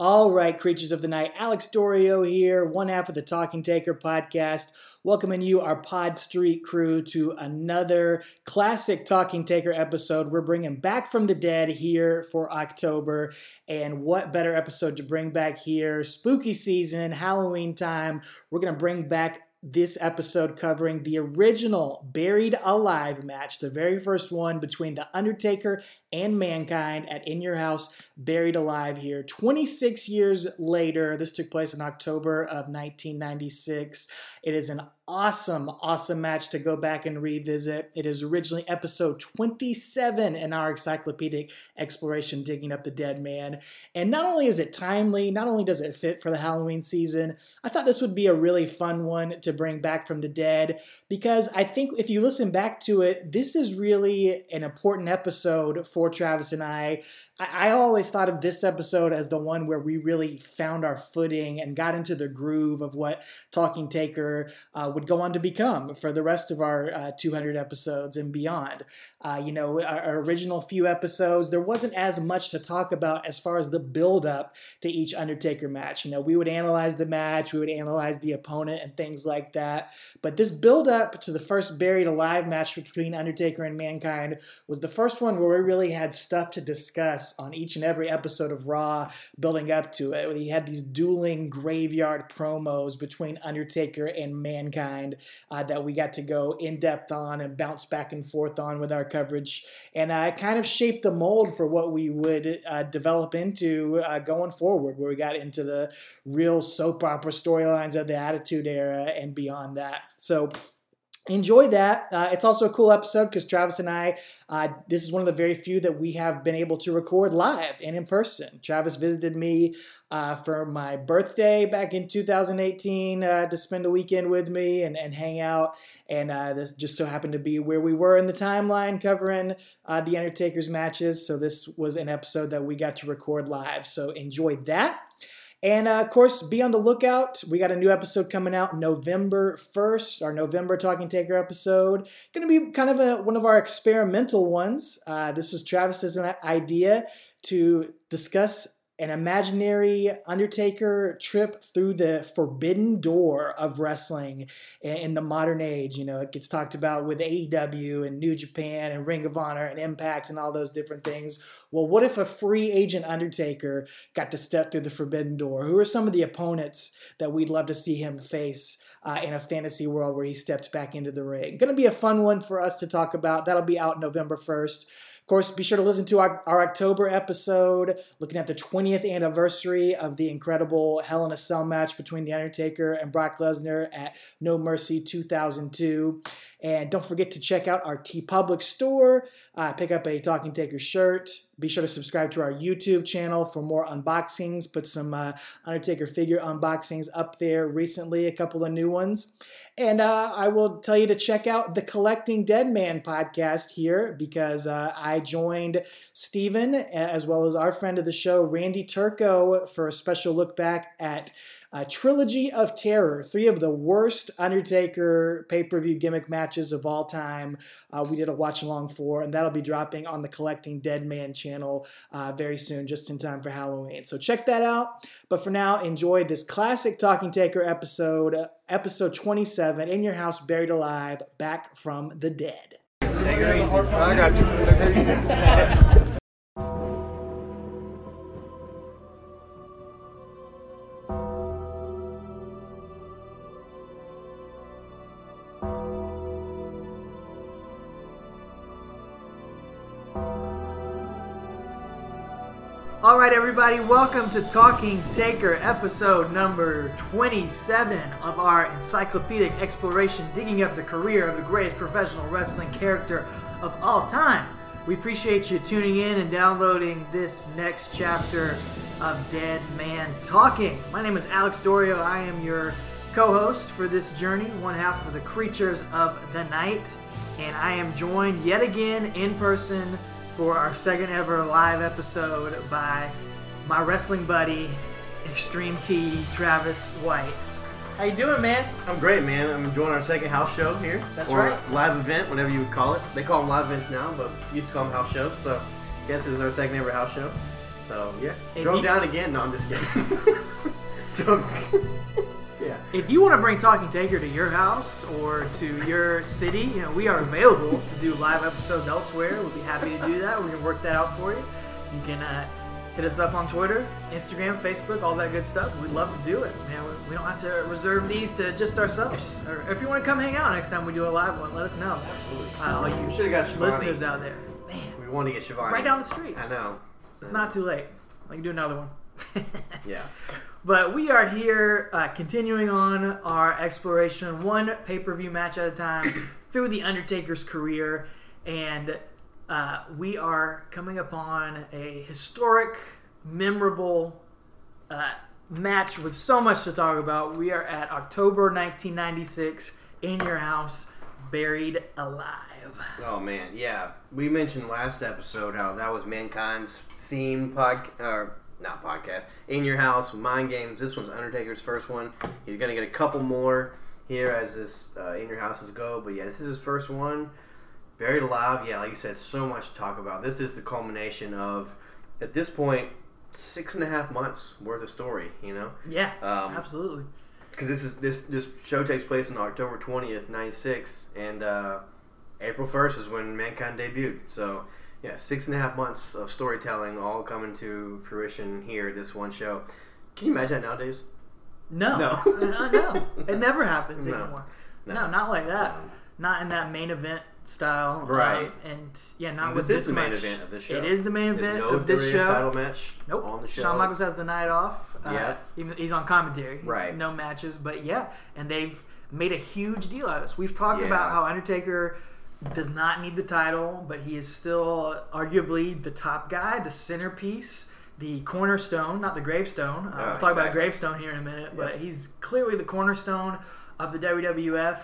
All right, creatures of the night, Alex Dorio here, one half of the Talking Taker podcast, welcoming you, our Pod Street crew, to another classic Talking Taker episode. We're bringing back from the dead here for October, and what better episode to bring back here? Spooky season, Halloween time. We're gonna bring back this episode covering the original Buried Alive match, the very first one between The Undertaker and Mankind at In Your House Buried Alive here. 26 years later, this took place in October of 1996. It is an awesome, awesome match to go back and revisit. It is originally episode 27 in our encyclopedic exploration, Digging Up the Dead Man. And not only is it timely, not only does it fit for the Halloween season, I thought this would be a really fun one to bring back from the dead because I think if you listen back to it, this is really an important episode for Travis and I. I, always thought of this episode as the one where we really found our footing and got into the groove of what Talking Taker uh, would go on to become for the rest of our uh, 200 episodes and beyond. Uh, you know, our, our, original few episodes, there wasn't as much to talk about as far as the build up to each Undertaker match. You know, we would analyze the match, we would analyze the opponent and things like that. But this build up to the first Buried Alive match between Undertaker and Mankind was the first one where we really had stuff to discuss on each and every episode of Raw building up to it. He had these dueling graveyard promos between Undertaker and Mankind uh, that we got to go in depth on and bounce back and forth on with our coverage. And it kind of shaped the mold for what we would uh, develop into uh, going forward, where we got into the real soap opera storylines of the Attitude Era and beyond that. So, enjoy that. Uh, it's also a cool episode because Travis and I, uh, this is one of the very few that we have been able to record live and in person. Travis visited me uh, for my birthday back in 2018 uh, to spend a weekend with me and, and hang out. And uh, this just so happened to be where we were in the timeline covering uh, the Undertaker's matches. So this was an episode that we got to record live. So enjoy that. And uh, of course, be on the lookout. We got a new episode coming out November 1st, our November Talking Taker episode. Going to be kind of a, one of our experimental ones. Uh, this was Travis's idea to discuss an imaginary Undertaker trip through the forbidden door of wrestling in the modern age. You know, it gets talked about with AEW and New Japan and Ring of Honor and Impact and all those different things. Well, what if a free agent Undertaker got to step through the forbidden door? Who are some of the opponents that we'd love to see him face? Uh, in a fantasy world where he stepped back into the ring. Going to be a fun one for us to talk about. That'll be out November 1st course, be sure to listen to our, our October episode looking at the 20th anniversary of the incredible Hell in a Cell match between The Undertaker and Brock Lesnar at No Mercy 2002. And don't forget to check out our TeePublic store, uh, pick up a Talking Taker shirt, be sure to subscribe to our YouTube channel for more unboxings. Put some uh, Undertaker figure unboxings up there recently, a couple of new ones. And uh, I will tell you to check out the Collecting Dead Man podcast here because uh, I joined Steven as well as our friend of the show, Randy Turco, for a special look back at a Trilogy of Terror, three of the worst Undertaker pay per view gimmick matches of all time. Uh, we did a watch along for, and that'll be dropping on the Collecting Dead Man channel uh, very soon, just in time for Halloween. So check that out. But for now, enjoy this classic Talking Taker episode, episode 27 In Your House Buried Alive, Back from the Dead. I got you. everybody, welcome to Talking Taker, episode number 27 of our encyclopedic exploration, digging up the career of the greatest professional wrestling character of all time. We appreciate you tuning in and downloading this next chapter of Dead Man Talking. My name is Alex Dorio. I am your co host for this journey, one half of the Creatures of the Night, and I am joined yet again in person for our second ever live episode by my wrestling buddy, Extreme T, Travis White. How you doing, man? I'm great, man. I'm enjoying our second house show here. That's or right. live event, whatever you would call it. They call them live events now, but we used to call them house shows. So, I guess this is our second ever house show. So yeah, If drove you- down again. No, I'm just kidding. Yeah. If you want to bring Talking Taker to your house or to your city, you know, we are available to do live episodes elsewhere. We'll be happy to do that. We can work that out for you. You can uh, hit us up on Twitter, Instagram, Facebook, all that good stuff. We'd love to do it. Man, we, don't have to reserve these to just ourselves. Or if you want to come hang out next time we do a live one, let us know. Absolutely. Uh, We you should have got Shivani. listeners out there. Man, We want to get Shivani. right down the street. I know. It's not too late. I can do another one. Yeah. But we are here uh, continuing on our exploration, one pay per view match at a time, through The Undertaker's career. And uh, we are coming upon a historic, memorable uh, match with so much to talk about. We are at October 1996 in your house, buried alive. Oh man, yeah. We mentioned last episode how that was mankind's theme pod or not podcast in your house mind games. This one's Undertaker's first one. He's gonna get a couple more here as this uh, in your houses go. But yeah, this is his first one. Buried alive. Yeah, like you said, so much to talk about. This is the culmination of at this point six and a half months worth of story. You know. Yeah, Um, absolutely. because this is this this show takes place on October twentieth, ninety six, and uh, April first is when Mankind debuted. So yeah, six and a half months of storytelling all coming to fruition here. This one show. Can you imagine that nowadays? No. No. Uh, no. It never happens No. anymore. No. No. not like that. Not in that main event style. Right. um, and yeah, not And with this is this the main much. event of this show. It is the main There's event no of this show. title match Nope. on the show. Shawn Michaels has the night off. Uh, Yeah. Even he's on commentary. He's- Right. No matches, but yeah, and they've made a huge deal out of this. We've talked Yeah. about how Undertaker does not need the title, but he is still arguably the top guy, the centerpiece, the cornerstone, not the gravestone. Uh, Yeah, we'll talk about gravestone here in a minute, but he's clearly the cornerstone of the WWF.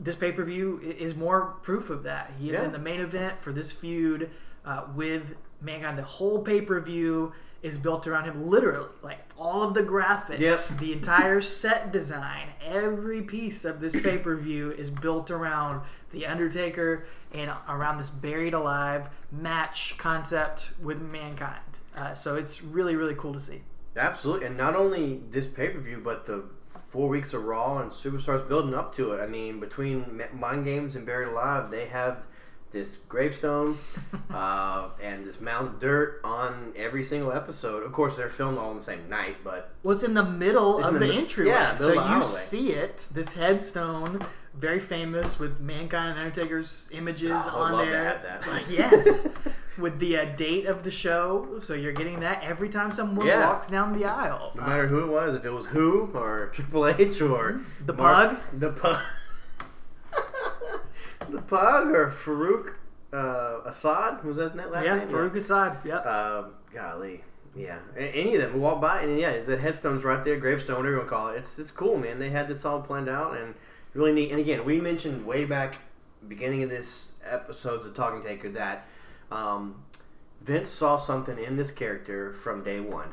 This pay per view is more proof of that. He is Yeah. in the main event for this feud uh, with Mankind. The whole pay per view is built around him, literally. Like all of the graphics, Yep. the entire set design, every piece of this pay per view is built around The Undertaker and around this buried alive match concept with Mankind. Uh, so it's really, really cool to see. Absolutely, and not only this pay per view, but the four weeks of Raw and Superstars building up to it. I mean, between Mind Games and Buried Alive, they have this gravestone uh, and this mound of dirt on every single episode. Of course, they're filmed all in the same night, but was in the middle of the, the entryway. yeah, so you alleyway. see it, this headstone, very famous with Mankind and Undertaker's images Oh, I on love there. have that. Like, yes. with the uh, date of the show. So you're getting that every time someone Yeah. walks down the aisle. no matter who it was, if it was Who or Triple H or The Mark- Pug? the pug, the pug or Faarooq uh, Asad was that his last name? yeah, name? Faarooq Asad. Yep. Um, golly, yeah. A- any of them we walk by, and yeah, the headstone's right there, gravestone, whatever you want to call it. It's it's cool, man. They had this all planned out and really neat. And again, we mentioned way back beginning of this episodes of Talking Taker that um, Vince saw something in this character from day one.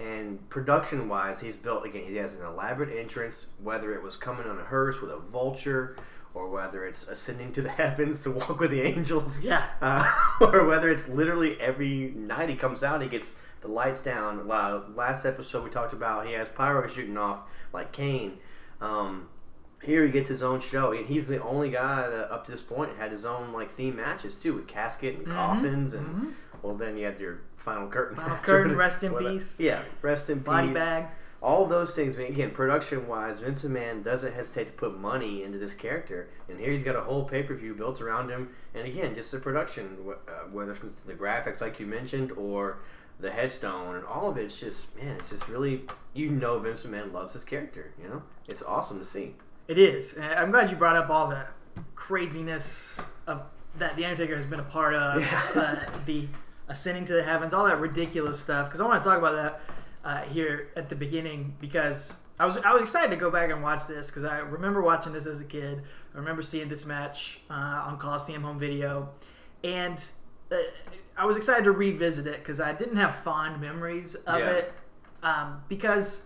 And production wise, he's built again. He has an elaborate entrance, whether it was coming on a hearse with a vulture, or whether it's ascending to the heavens to walk with the angels yeah. uh, or whether it's literally every night he comes out, he gets the lights down. Last episode we talked about he has pyro shooting off like Kane. Um, here he gets his own show, and he's the only guy that up to this point had his own like theme matches too, with casket and coffins, and mhm. well then you had your final curtain. Final match. curtain, rest in peace. Yeah, rest in Body peace bag. all those things. I mean, again, production wise, Vince McMahon doesn't hesitate to put money into this character, and here he's got a whole pay per view built around him. And again, just the production, uh, whether it's the graphics like you mentioned or the headstone, and all of it's just man, it's just really you know Vince McMahon loves his character. You know, it's awesome to see. It is. I'm glad you brought up all the craziness of that the Undertaker has been a part of. Yeah. Uh, the ascending to the heavens, all that ridiculous stuff. Because I want to talk about that uh, here at the beginning because I was I was excited to go back and watch this because I remember watching this as a kid. I remember seeing this match uh, on Coliseum Home Video, and uh, I was excited to revisit it because I didn't have fond memories of Yeah. it um, because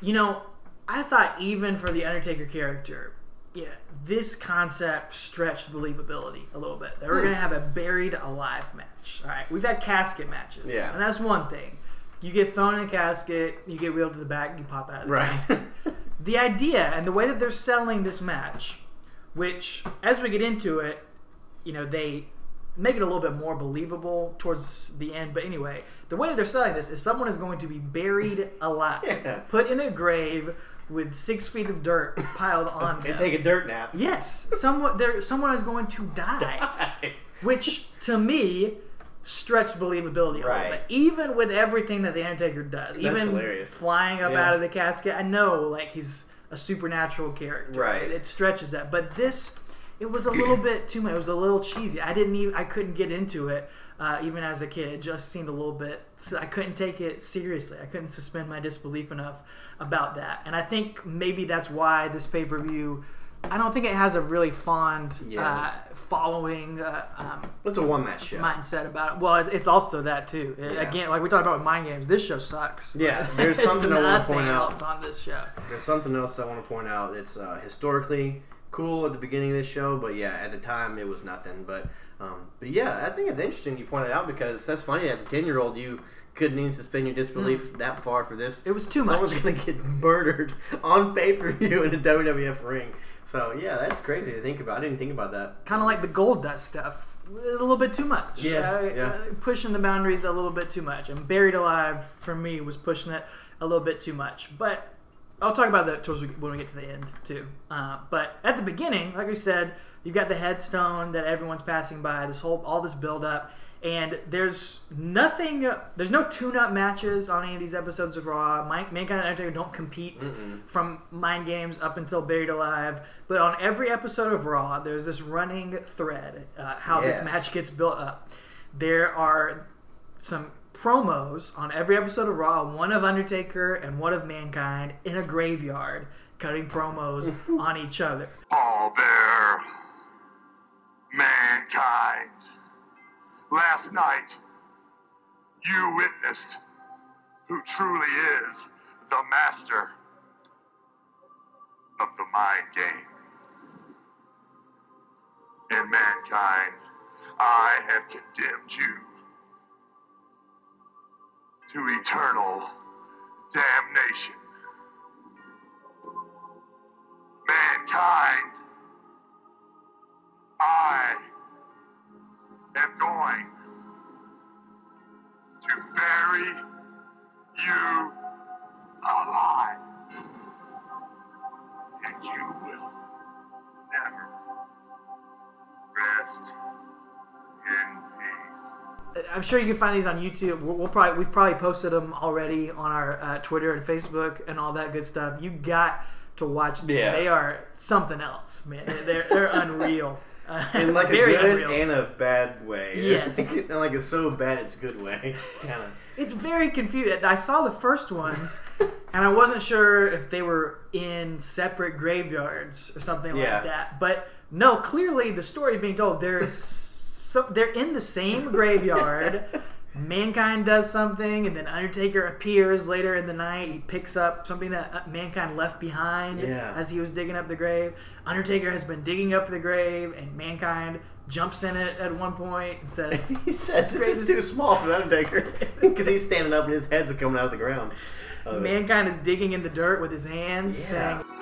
you know I thought even for the Undertaker character, yeah, this concept stretched believability a little bit. They were Hmm. going to have a buried alive match. All right, we've had casket matches, Yeah. and that's one thing. You get thrown in a casket, you get wheeled to the back, you pop out of the Right. casket. the idea and the way that they're selling this match, which as we get into it, you know, they make it a little bit more believable towards the end. But anyway, the way that they're selling this is someone is going to be buried alive, Yeah. put in a grave with six feet of dirt piled on them. and take a dirt nap. yes, someone there, someone is going to die, which to me stretched believability a Right. little bit. Even with everything that the Undertaker does, even hilarious. flying up Yeah. out of the casket, I know like he's a supernatural character. Right. It, it stretches that, but this. It was a little bit too much. It was a little cheesy. I didn't even. I couldn't get into it, uh, even as a kid. It just seemed a little bit. I couldn't take it seriously. I couldn't suspend my disbelief enough about that. And I think maybe that's why this pay per view. I don't think it has a really fond Yeah. uh, following uh, um, It's a one match show. mindset about it. Well, it's also that too. It- Yeah. Again, like we talked about with mind games, this show sucks. Yeah, there's something I wanna point out. else on this show. There's something else I want to point out. It's uh, historically cool at the beginning of this show, but yeah, at the time it was nothing. But um, but yeah, I think it's interesting you pointed out because that's funny. As a ten year old, you couldn't even suspend your disbelief that far for this. Mm. It was too much. Someone's much. gonna get murdered on pay per view in a WWF ring. So yeah, that's crazy to think about. I didn't think about that. kind of like the gold dust stuff. A little bit too much. Yeah, Uh, yeah. uh, pushing the boundaries a little bit too much. And Buried Alive for me was pushing it a little bit too much. But I'll talk about that towards when we get to the end too. Uh, but at the beginning, like we said, you've got the headstone that everyone's passing by. This whole all this build up. And there's nothing. Uh, there's no tune-up matches on any of these episodes of Raw. Mike, Mankind and Undertaker don't compete from Mind Games up until Buried Alive. But on every episode of Raw, there's this running thread uh, how Yes. this match gets built up. There are some promos on every episode of Raw, one of Undertaker and one of Mankind in a graveyard, cutting promos on each other. Paul Bearer, mankind. Last night, you witnessed who truly is the master of the mind game. In mankind, I have condemned you to eternal damnation. Mankind, I am going to bury you alive. And you will never rest in peace. I'm sure you can find these on YouTube. We'll, we'll probably we've probably posted them already on our uh, Twitter and Facebook and all that good stuff. You got to watch these. Yeah. They are something else, man. They're they're unreal. Uh, In like a good unreal. and a bad way. Yes. and like it's so bad it's a good way. kind of. It's very confusing. I saw the first ones, and I wasn't sure if they were in separate graveyards or something Yeah. like that. But no, clearly the story being told, there's so they're in the same graveyard. Mankind does something, and then Undertaker appears later in the night. He picks up something that uh, Mankind left behind Yeah. as he was digging up the grave. Undertaker has been digging up the grave, and Mankind jumps in it at one point and says, He says grave this is too small for Undertaker because he's standing up and his head's are coming out of the ground. Mankind is digging in the dirt with his hands, Yeah. saying,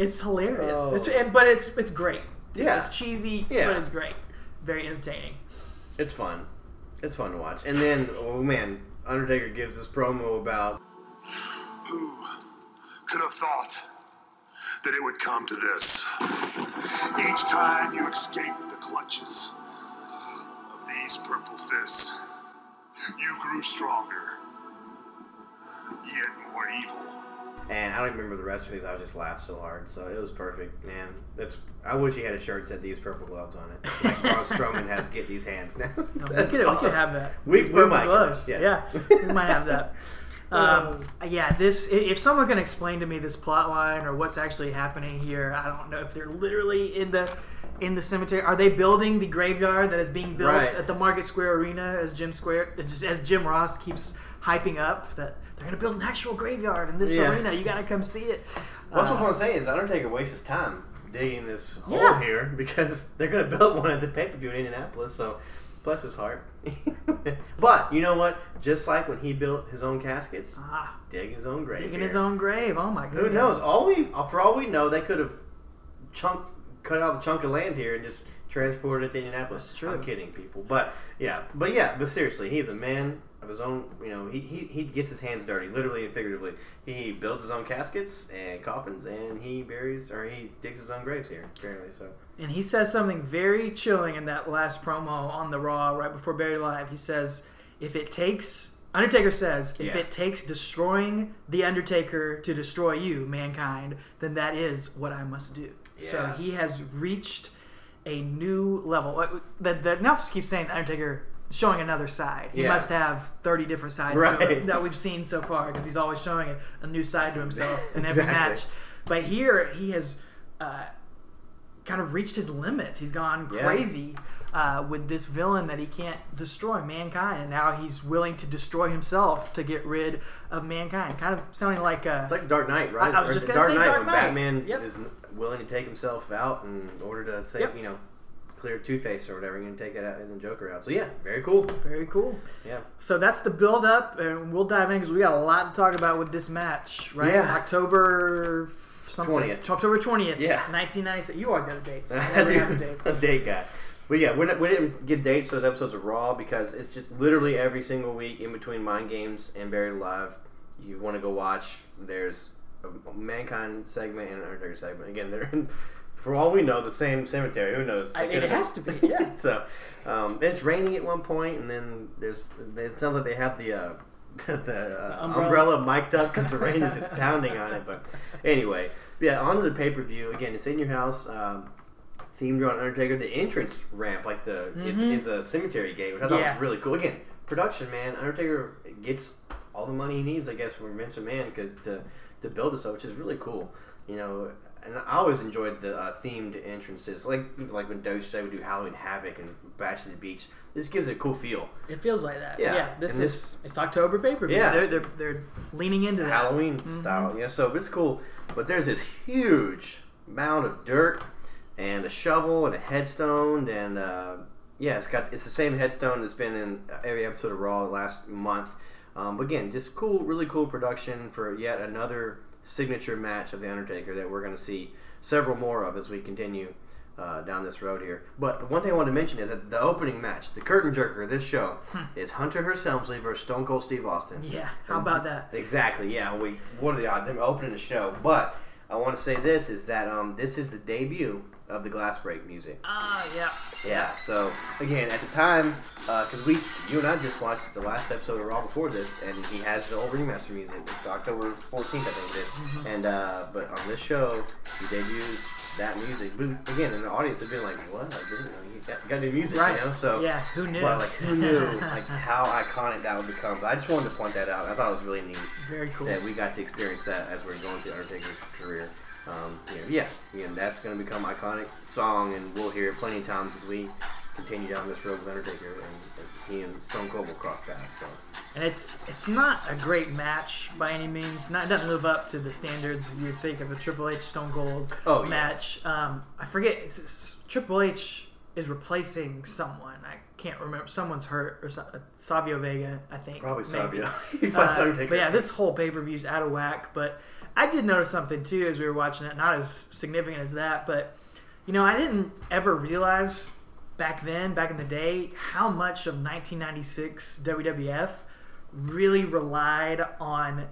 It's hilarious. Oh. It's and, but it's it's great. Yeah. It's cheesy, Yeah. but it's great. Very entertaining. It's fun. It's fun to watch. And then, oh man, Undertaker gives this promo about Who could have thought that it would come to this? Each time you escape the clutches of these purple fists, you grew stronger, yet more evil. And I don't even remember the rest of these. I just laughed so hard, so it was perfect, man. That's. I wish he had a shirt that said these purple gloves on it. Like Braun Strowman has get these hands now. No, we could we could have that. We- we might, gloves. yes. Yeah, we might have that. Um, yeah, this. If someone can explain to me this plot line or what's actually happening here, I don't know if they're literally in the in the cemetery. Are they building the graveyard that is being built Right. at the Market Square Arena as Jim Square as Jim Ross keeps hyping up that they're going to build an actual graveyard in this Yeah. arena. You got to come see it. Well, that's Uh, what I'm saying is Undertaker wastes his time digging this hole Yeah. here because they're going to build one at the pay per view in Indianapolis. So, bless his heart. but you know what? Just like when he built his own caskets, ah, dig his own grave. digging his own grave. Oh my goodness. Who knows? All we, for all we know, they could have chunk cut out the chunk of land here and just transported it to Indianapolis. That's true. I'm kidding, people. But yeah, but yeah, but seriously, he's a man of his own. You know, he, he, he gets his hands dirty, literally and figuratively. He builds his own caskets and coffins, and he buries or he digs his own graves here. Apparently, so And he says something very chilling in that last promo on the Raw right before Buried Alive. He says, "If it takes." Undertaker says, if Yeah. it takes destroying the Undertaker to destroy you, mankind, then that is what I must do. So he has reached a new level. The, the announcers keep saying the Undertaker showing another side. He Yeah. must have 30 different sides to Right. him that we've seen so far because he's always showing a, a new side to himself in every Exactly. match. But here he has uh, kind of reached his limits. He's gone Yeah. crazy uh, with this villain that he can't destroy, mankind, and now he's willing to destroy himself to get rid of mankind. Kind of sounding like a, it's like Dark Knight, right? I- I was Or just gonna Dark say Knight Dark when Knight. Batman Yep. is willing to take himself out in order to save, Yep. you know, clear Two Face or whatever. You're gonna take it out and the Joker out. So yeah, very cool. very cool. Yeah. So that's the build up, and we'll dive in because we got a lot to talk about with this match, right? Yeah. October something. 20th. October twentieth. Yeah. nineteen ninety six. You always got a date. So I I do. have a date. a date guy. But yeah, we're not, we didn't give dates those episodes of Raw because it's just literally every single week in between Mind Games and Buried Alive. You want to go watch. There's a Mankind segment and an Undertaker segment. Again, they're in, for all we know the same cemetery. Who knows? I- They it has to be, yeah. so um, it's raining at one point, and then there's. It sounds like they have the. Uh, the, uh, umbrella. umbrella. mic'd up because the rain is just pounding on it. But anyway, yeah, on to the pay per view. Again, it's in your house. Um, themed around Undertaker. The entrance ramp, like the is, Mhm. is a cemetery gate, which I thought Yeah. was really cool. Again, production man. Undertaker gets all the money he needs, I guess, from Vince McMahon to to build this up, which is really cool. You know, and I always enjoyed the uh, themed entrances, like like when WCW would do Halloween Havoc and Bash to the Beach. This gives it a cool feel. It feels like that. Yeah, Yeah, this and is this- it's October pay per view. Yeah. They're, they're they're leaning into that. Halloween Mm-hmm. style. Yeah, so it's cool. But there's this huge mound of dirt and a shovel and a headstone and uh, yeah, it's got it's the same headstone that's been in every episode of Raw last month. Um, but again, just cool, really cool production for yet another signature match of the Undertaker that we're going to see several more of as we continue. Uh, down this road here, but one thing I want to mention is that the opening match, the curtain jerker of this show, is Hunter Hearst Helmsley versus Stone Cold Steve Austin. Yeah, how about that? Exactly. Yeah. We what are the odds? Them opening the show, but I want to say this is that um this is the debut of the glass break music. Ah, yeah. Yeah. So again, at the time, because we you and I just watched the last episode of Raw before this, and he has the old remaster music. It's October fourteenth, I think it is. And uh, but on this show, he debuts that music. But again, in the audience, they've been like, "What? I didn't know you got, got new music." Right. You know. So Yeah, who knew? But like, who knew like how iconic that would become? But I just wanted to point that out. I thought it was really neat Very cool. that we got to experience that as we're going through Undertaker's career. Um, you know, yeah, again, that's going to become iconic song, and we'll hear it plenty of times as we continue down this road with Undertaker, and as he and Stone Cold will cross paths. So, And it's it's not a great match by any means. Not it doesn't live up to the standards you'd think of a Triple H Stone Cold Oh, yeah. match. Um, I forget. It's, it's- Triple H is replacing someone. I can't remember. Someone's hurt or so, uh, Savio Vega. I think probably maybe. Sabio. he fights Uh, Undertaker. but yeah, this whole pay per view's out of whack. But I did notice something too as we were watching it. Not as significant as that, but you know, I didn't ever realize back then, back in the day, how much of 1996 WWF really relied on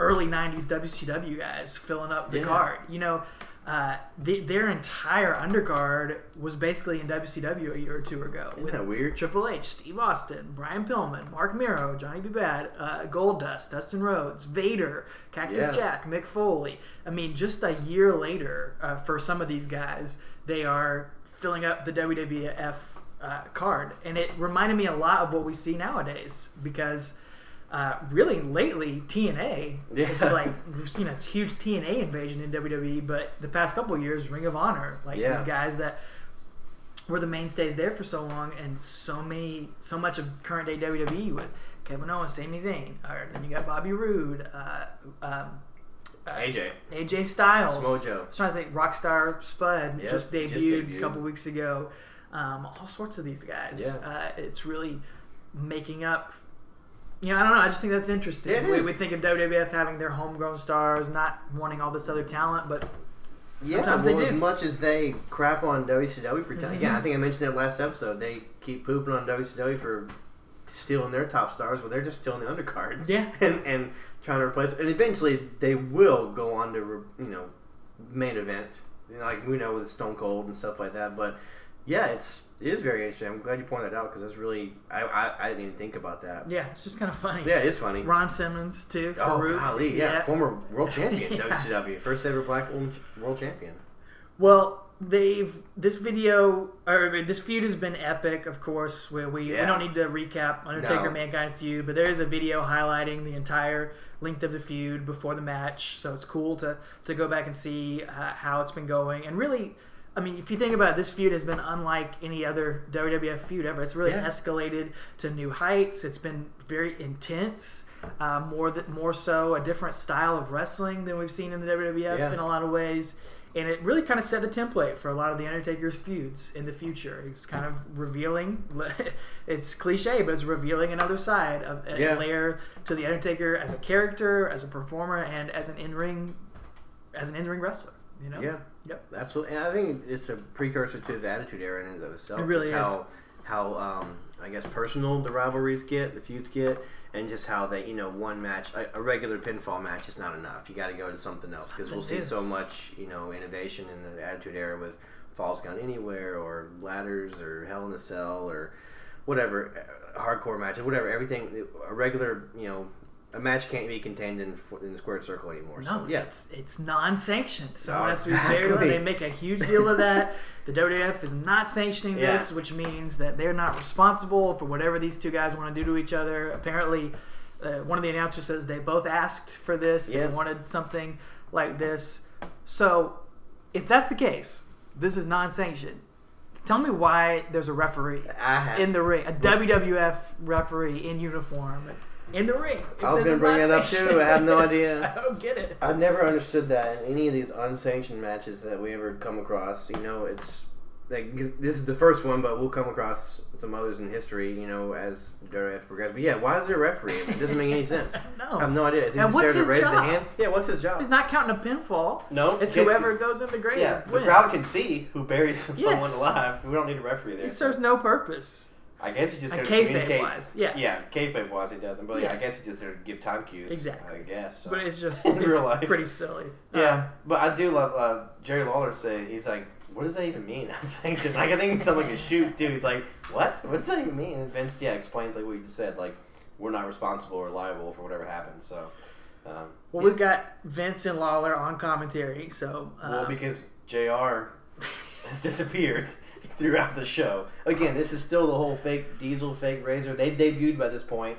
early 90s WCW guys filling up the Yeah. card. You know, uh, the, their entire undercard was basically in WCW a year or two ago. Isn't that weird? Triple H, Steve Austin, Brian Pillman, Marc Mero, Johnny B. Badd, uh, Goldust, Dustin Rhodes, Vader, Cactus Yeah. Jack, Mick Foley. I mean, just a year later, uh, for some of these guys, they are filling up the WWF uh, card, and it reminded me a lot of what we see nowadays because. Uh, really lately TNA. It's like we've seen a huge TNA invasion in WWE, but the past couple years, Ring of Honor, like Yeah. these guys that were the mainstays there for so long, and so many, so much of current day WWE with Kevin Owens, Sami Zayn, or then you got Bobby Roode, uh, um, uh, AJ. AJ Styles, Samoa Joe. I was trying to think, Rockstar Spud Yep, just, just debuted debuted. a couple weeks ago. Um, all sorts of these guys. Yeah. Uh, it's really making up. Know, I don't know. I just think that's interesting. It we, is. we think of WWF having their homegrown stars, not wanting all this other talent, but Yeah, Sometimes well, they as much as they crap on WCW for time, mm-hmm. again. I think I mentioned it last episode. They keep pooping on WCW for stealing their top stars, but they're just stealing the undercard. Yeah. and and trying to replace. And eventually, they will go on to re- you know main event, you know, like we know with Stone Cold and stuff like that. But yeah, it's it is very interesting. I'm glad you pointed that out because that's really I, I I didn't even think about that. yeah, it's just kind of funny. Yeah, it's funny. Ron Simmons too. Oh, Faarooq. golly, yeah, former world champion Yeah. WCW, first ever black world champion. Well, they've this video or this feud has been epic, of course. Where we, we don't need to recap Undertaker No. Mankind feud, but there is a video highlighting the entire length of the feud before the match. So it's cool to to go back and see uh, how it's been going. And really, I mean, if you think about it, this feud has been unlike any other WWF feud ever. It's really Yeah. escalated to new heights. It's been very intense. Uh, more that more so a different style of wrestling than we've seen in the WWF Yeah. in a lot of ways and it really kind of set the template for a lot of the Undertaker's feuds in the future. It's kind of revealing. It's cliche, but it's revealing another side of a Yeah. layer to the Undertaker as a character, as a performer, and as an in-ring, as an in-ring wrestler. You know. Yeah. Yep. Absolutely, and I think it's a precursor to the Attitude Era in and of itself. It really is. how how um, I guess personal the rivalries get, the feuds get, and just how they you know one match, a, a regular pinfall match is not enough. You got to go to something else because we'll see so much you know innovation in the Attitude Era with Falls Count Anywhere or ladders or Hell in a Cell or whatever uh, hardcore matches, whatever. Everything a regular you know. A match can't be contained in, in the squared circle anymore. No, so, yeah, it's it's non-sanctioned, so it has to be very. exactly. They make a huge deal of that. The WWF is not sanctioning this, which means that they're not responsible for whatever these two guys want to do to each other. Apparently, uh, one of the announcers says they both asked for this. Yeah. They wanted something like this. So, if that's the case, this is non-sanctioned. Tell me why there's a referee in the ring, a WWF referee in uniform in the ring. I was going to bring that up too. I have no idea. I don't get it. I've never understood that in any of these unsanctioned matches that we ever come across. You know, it's like this is the first one, but we'll come across some others in history. You know, as WWF progresses. But yeah, why is there a referee? It doesn't make any sense. No. I have no idea. Is he And what's there to his raise the job? hand? Yeah, what's his job? He's not counting a pinfall. no, It's whoever goes in the grave. Yeah, the wins. crowd can see who buries someone Yes. alive. We don't need a referee there. It serves no purpose. I guess he just to kayfabe wise, yeah. Yeah, kayfabe wise he doesn't. But yeah. I guess he's just there to give time cues. Exactly. I guess. So. But it's just In it's real life. pretty silly. Yeah, Um, but I do love uh, Jerry Lawler say he's like, what does that even mean? Unsanctioned. Like I think it's something like a shoot too. He's like, what? What does that even mean? And Vince yeah explains like what you just said. Like we're not responsible or liable for whatever happens. So. Um, well, yeah. we've got Vince and Lawler on commentary, so uh, well because Jr. has disappeared throughout the show. Again, this is still the whole fake Diesel, fake Razor. They debuted by this point.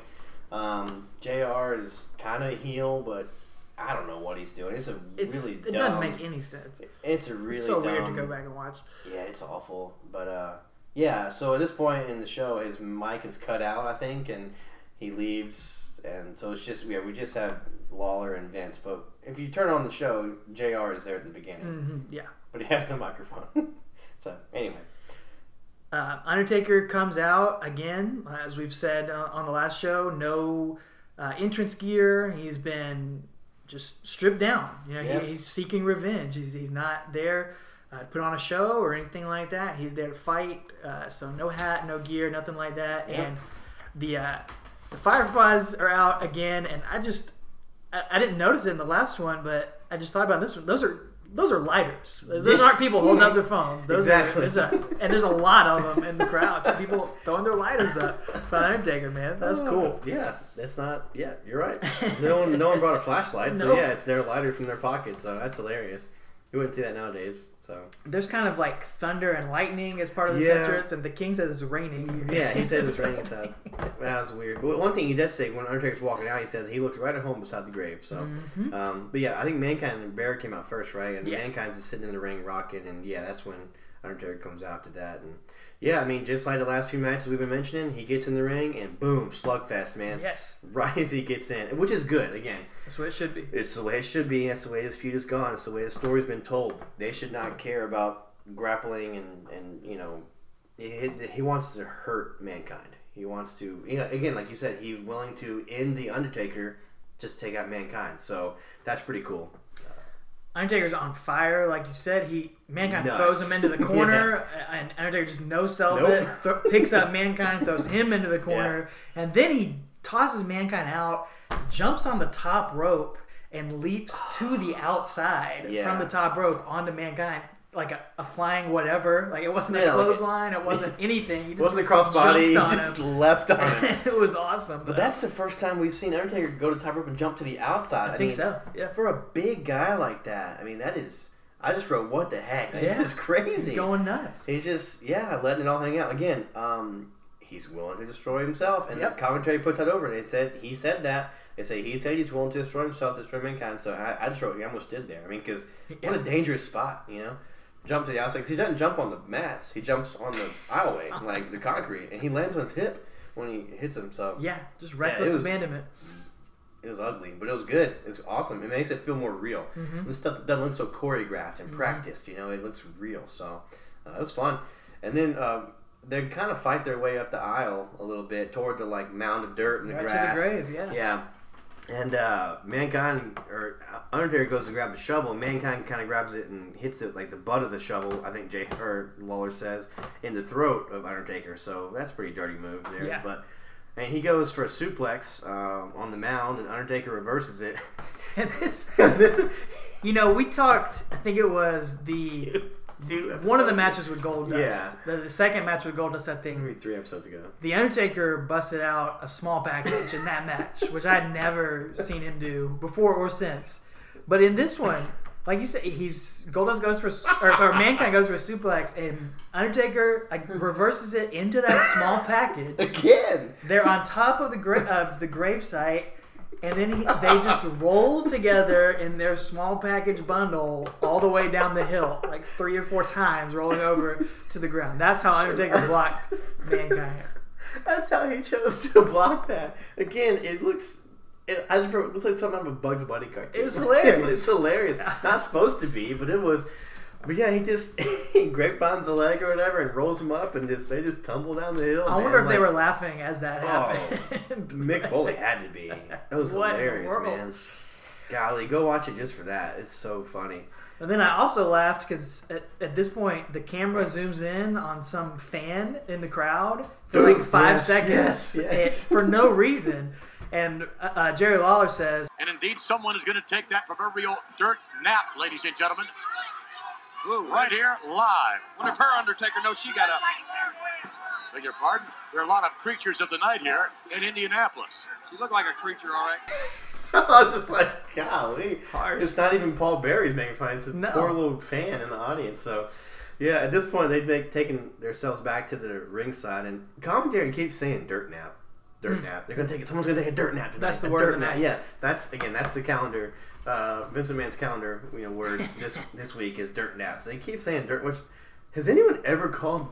Um, Jr. is kind of a heel, but I don't know what he's doing. It's a it's, really it dumb. doesn't make any sense. It's a really it's so weird to go back and watch. Yeah, it's awful. But uh, yeah. So at this point in the show, his mic is cut out, I think, and he leaves, and so it's just yeah, we just have Lawler and Vince. But if you turn on the show, Jr. is there at the beginning, hmm yeah. but he has no microphone. so anyway, Uh, Undertaker comes out again, uh, as we've said uh, on the last show. No uh, entrance gear. He's been just stripped down. You know, Yeah. he, he's seeking revenge. He's, he's not there uh, to put on a show or anything like that. He's there to fight. Uh, so no hat, no gear, nothing like that. Yeah. And the uh, the Fireflies are out again, and I just I, I didn't notice it in the last one, but I just thought about this one. Those are those are lighters. Those, those aren't people holding up their phones. Those Exactly. are there's a, and there's a lot of them in the crowd. People throwing their lighters up. But Undertaker, man, that's oh, cool. Yeah, that's not. Yeah, you're right. No one, no one brought a flashlight, so yeah, it's their lighter from their pocket. So that's hilarious. You wouldn't see that nowadays. So There's kind of like thunder and lightning as part of the Yeah. entrance, and the king says it's raining. yeah, he said it's raining. So that was weird. But one thing he does say when Undertaker's walking out, he says he looks right at home beside the grave. So, Mhm. um, but yeah, I think Mankind and Bear came out first, right? And Yeah. Mankind's just sitting in the ring rocking, and yeah, that's when Undertaker comes out to that. And yeah, I mean, just like the last few matches we've been mentioning, he gets in the ring and boom, slugfest, man. Yes, Right as he gets in, which is good. Again, that's what it should be. It's the way it should be. That's the way this feud is gone. It's the way the story's been told. They should not care about grappling and, and you know, he, he wants to hurt mankind. He wants to, you know, again, like you said, he's willing to end the Undertaker just to take out mankind. So that's pretty cool. Undertaker's on fire, like you said. He mankind Nuts. throws him into the corner, and Undertaker just no sells Nope. it, th- picks up mankind, throws him into the corner, and then he tosses mankind out, jumps on the top rope, and leaps to the outside Yeah. from the top rope onto mankind. Like a, a flying whatever, like it wasn't a Yeah, like- clothesline, it wasn't anything. He It just wasn't a crossbody. He just him. leapt on it. it was awesome. But that's the first time we've seen Undertaker go to top rope and jump to the outside. I think mean, so. Yeah, For a big guy like that, I mean, that is. I just wrote, what the heck? This is crazy. he's going nuts. He's just yeah, letting it all hang out. Again, um, he's willing to destroy himself, and Yep. the commentary puts that over. They said he said that. They say he said he's willing to destroy himself, destroy mankind. So I, I just wrote he almost did there. I mean, because what a dangerous spot, you know. Jump to the outside 'cause he doesn't jump on the mats. He jumps on the aisleway, like the concrete, and he lands on his hip when he hits him. So Yeah, just reckless it was- abandonment. it was ugly, but it was good. It's awesome. It makes it feel more real. Mhm. This stuff doesn't look so choreographed Mm-hmm. and practiced. You know, it looks real. So uh, it was fun. And then um, they kind of fight their way up the aisle a little bit toward the like mound of dirt and the Right to the grass. grave, yeah. Yeah. And uh, mankind or Undertaker goes to grab the shovel. and Mankind kind of grabs it and hits it like the butt of the shovel. I think Jay or Lawler says in the throat of Undertaker. So that's a pretty dirty move there. Yeah. But and he goes for a suplex um, on the mound, and Undertaker reverses it. And this, you know, we talked. I think it was the Two one of the matches with Goldust. Yeah. The, the second match with Goldust, I think. maybe three episodes ago. The Undertaker busted out a small package in that match, which I'd never seen him do before or since. But in this one, like you said, he's Goldust goes for or, or Mankind goes for a suplex, and Undertaker like reverses it into that small package. Again. They're on top of the gra- of the gravesite, and then he, they just roll together in their small package bundle all the way down the hill, like three or four times, rolling over to the ground. That's how Undertaker blocked Mankind. That's how he chose to block that. Again, it looks. It, I wrote, it looks like something out of a Bugs Bunny cartoon. It was hilarious. it's hilarious. Not supposed to be, but it was. But yeah, he just he grapevines a leg or whatever and rolls him up and just they just tumble down the hill. I man. wonder if they were laughing as that Oh, happened. Mick Foley had to be. That was What hilarious, world? man. Golly, go watch it just for that. It's so funny. And then I also laughed because at, at this point the camera zooms in on some fan in the crowd for like five Yes, seconds yes, yes. for no reason. And uh, uh, Jerry Lawler says, And indeed, someone is going to take that proverbial dirt nap, ladies and gentlemen. Right here, live. Wonder if her Undertaker knows she got up. Beg your pardon? There are a lot of creatures of the night here in Indianapolis. She looked like a creature, all right. I was just like, golly. Harsh. It's not even Paul Berry's making fun. It's a No. poor little fan in the audience. So, yeah, at this point, they've make, taken themselves back to the ringside, and commentary keeps saying dirt nap. Dirt hmm. nap. They're gonna take it. Someone's gonna take a dirt nap tonight. That's the A word of dirt the nap. Yeah, that's again. That's the calendar. Uh, Vince McMahon's calendar. You know, word this this week is dirt naps. They keep saying dirt. Which has anyone ever called?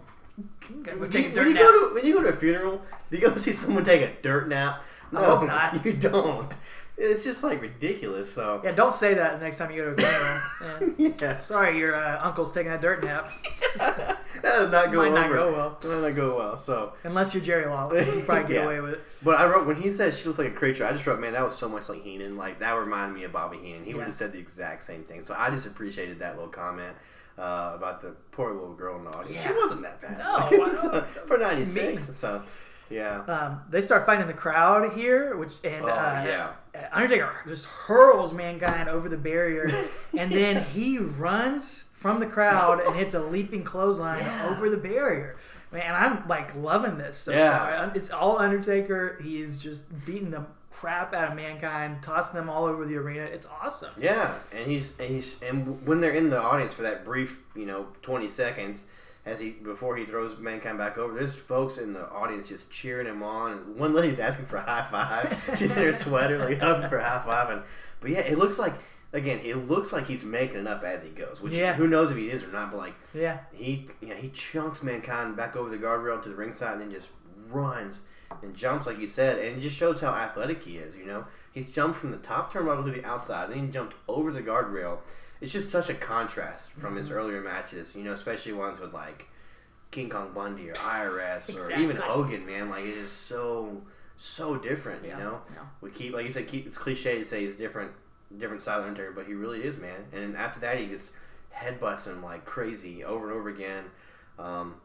"We're When taking you, dirt when you nap." go to when you go to a funeral, do you go see someone take a dirt nap? I No, hope not. you don't. It's just like ridiculous. So Yeah, don't say that the next time you go to a funeral. Yeah, sorry, your uh, uncle's taking a dirt nap. that does not go Might not over. go well. That might not go well. So, Unless you're Jerry Lawler, you probably get Yeah. away with it. but I wrote when he said she looks like a creature. I just wrote, man, that was so much like Heenan. Like that reminded me of Bobby Heenan. He would Yeah. have said the exact same thing. So I just appreciated that little comment. Uh, about the poor little girl in the audience. She Yeah. wasn't that bad. No, I so- don't- for '96. So, yeah. Um, they start fighting the crowd here, which and Oh, uh, yeah. Undertaker just hurls mankind over the barrier, and then he runs from the crowd and hits a leaping clothesline Yeah. over the barrier. Man, I'm like loving this so Yeah. far. It's all Undertaker. He is just beating the crap out of Mankind, tossing them all over the arena. It's awesome. Yeah, and he's and he's and when they're in the audience for that brief, you know, twenty seconds, as he before he throws mankind back over, there's folks in the audience just cheering him on. And one lady's asking for a high five. She's in her sweater, like up for a high five. And but yeah, it looks like again, it looks like he's making it up as he goes. Which Yeah. who knows if he is or not, but like Yeah. he yeah he chunks mankind back over the guardrail to the ringside and then just runs and jumps like you said and it just shows how athletic he is you know he's jumped from the top turnbuckle to the outside and then he jumped over the guardrail it's just such a contrast from his Mm-hmm. earlier matches you know especially ones with like king kong bundy or irs or Exactly. even hogan man like it is so so different Yeah, you know yeah. we keep like you said keep it's cliche to say he's different different style of Undertaker, but he really is man and then after that he just headbutts him like crazy over and over again um,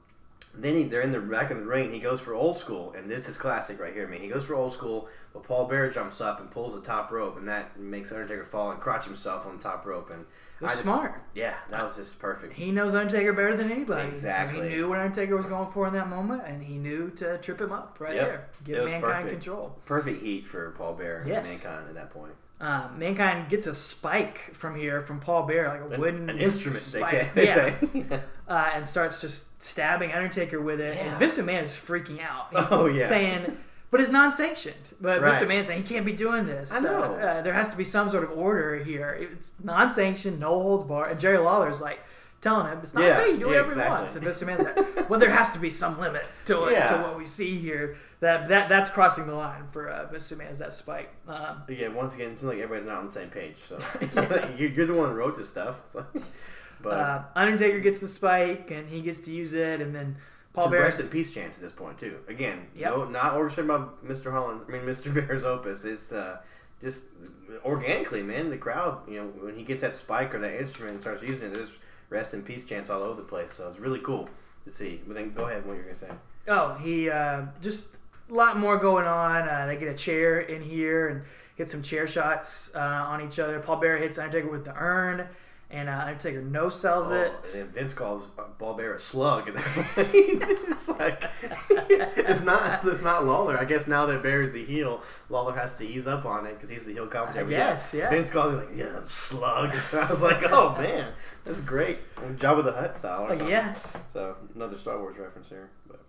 then he, they're in the back of the ring. He goes for old school, and this is classic right here, man. He goes for old school, but Paul Bearer jumps up and pulls the top rope, and that makes Undertaker fall and crotch himself on the top rope. And It was I just- smart. Yeah, that was just perfect. He knows Undertaker better than anybody. So Exactly. he knew what Undertaker was going for in that moment, and he knew to trip him up right Yep. there. Was Mankind perfect. control. Perfect heat for Paul Bearer Yes. and Mankind at that point. Uh, Mankind gets a spike from here from Paul Bearer, like a wooden an instrument, they, spike. ca- they yeah. Uh, and starts just stabbing Undertaker with it. Yeah. And Vince McMahon is freaking out. He's Oh, yeah. saying, but it's non-sanctioned. But Right. Vince McMahon saying he can't be doing this. I know. Uh, uh, there has to be some sort of order here. It's non-sanctioned, no holds bar. And Jerry Lawler's like telling him it's not Yeah, sanctioned. Do yeah, whatever he wants. exactly. And Vince McMahon's like, well, there has to be some limit to Yeah. to what we see here. That that that's crossing the line for uh, Vince McMahon's that spike. Um, Again, once again, it seems like everybody's not on the same page. So you're, you're the one who wrote this stuff. So. But uh, Undertaker gets the spike and he gets to use it, and then Paul Bearer. rest in peace chance at this point too. Again, Yep. no, not orchestrated by Mr. Holland. I mean, Mr. Bear's opus. It's uh, just organically, man. The crowd, you know, when he gets that spike or that instrument and starts using it, there's rest in peace chants all over the place. So it's really cool to see. But then go ahead, what you're gonna say? Oh, he uh, just a lot more going on. Uh, they get a chair in here and get some chair shots uh, on each other. Paul Bearer hits Undertaker with the urn, and uh, Undertaker no sells Oh, it. and then Vince calls Paul Bearer a slug, and it's like it's not it's not Lawler. I guess now that Bear is the heel, Lawler has to ease up on it because he's the heel commentator. Yes, yeah. Vince calls like yeah, slug. I was like, oh man, that's great. And Jabba the Hutt style. or yeah, So another Star Wars reference here, but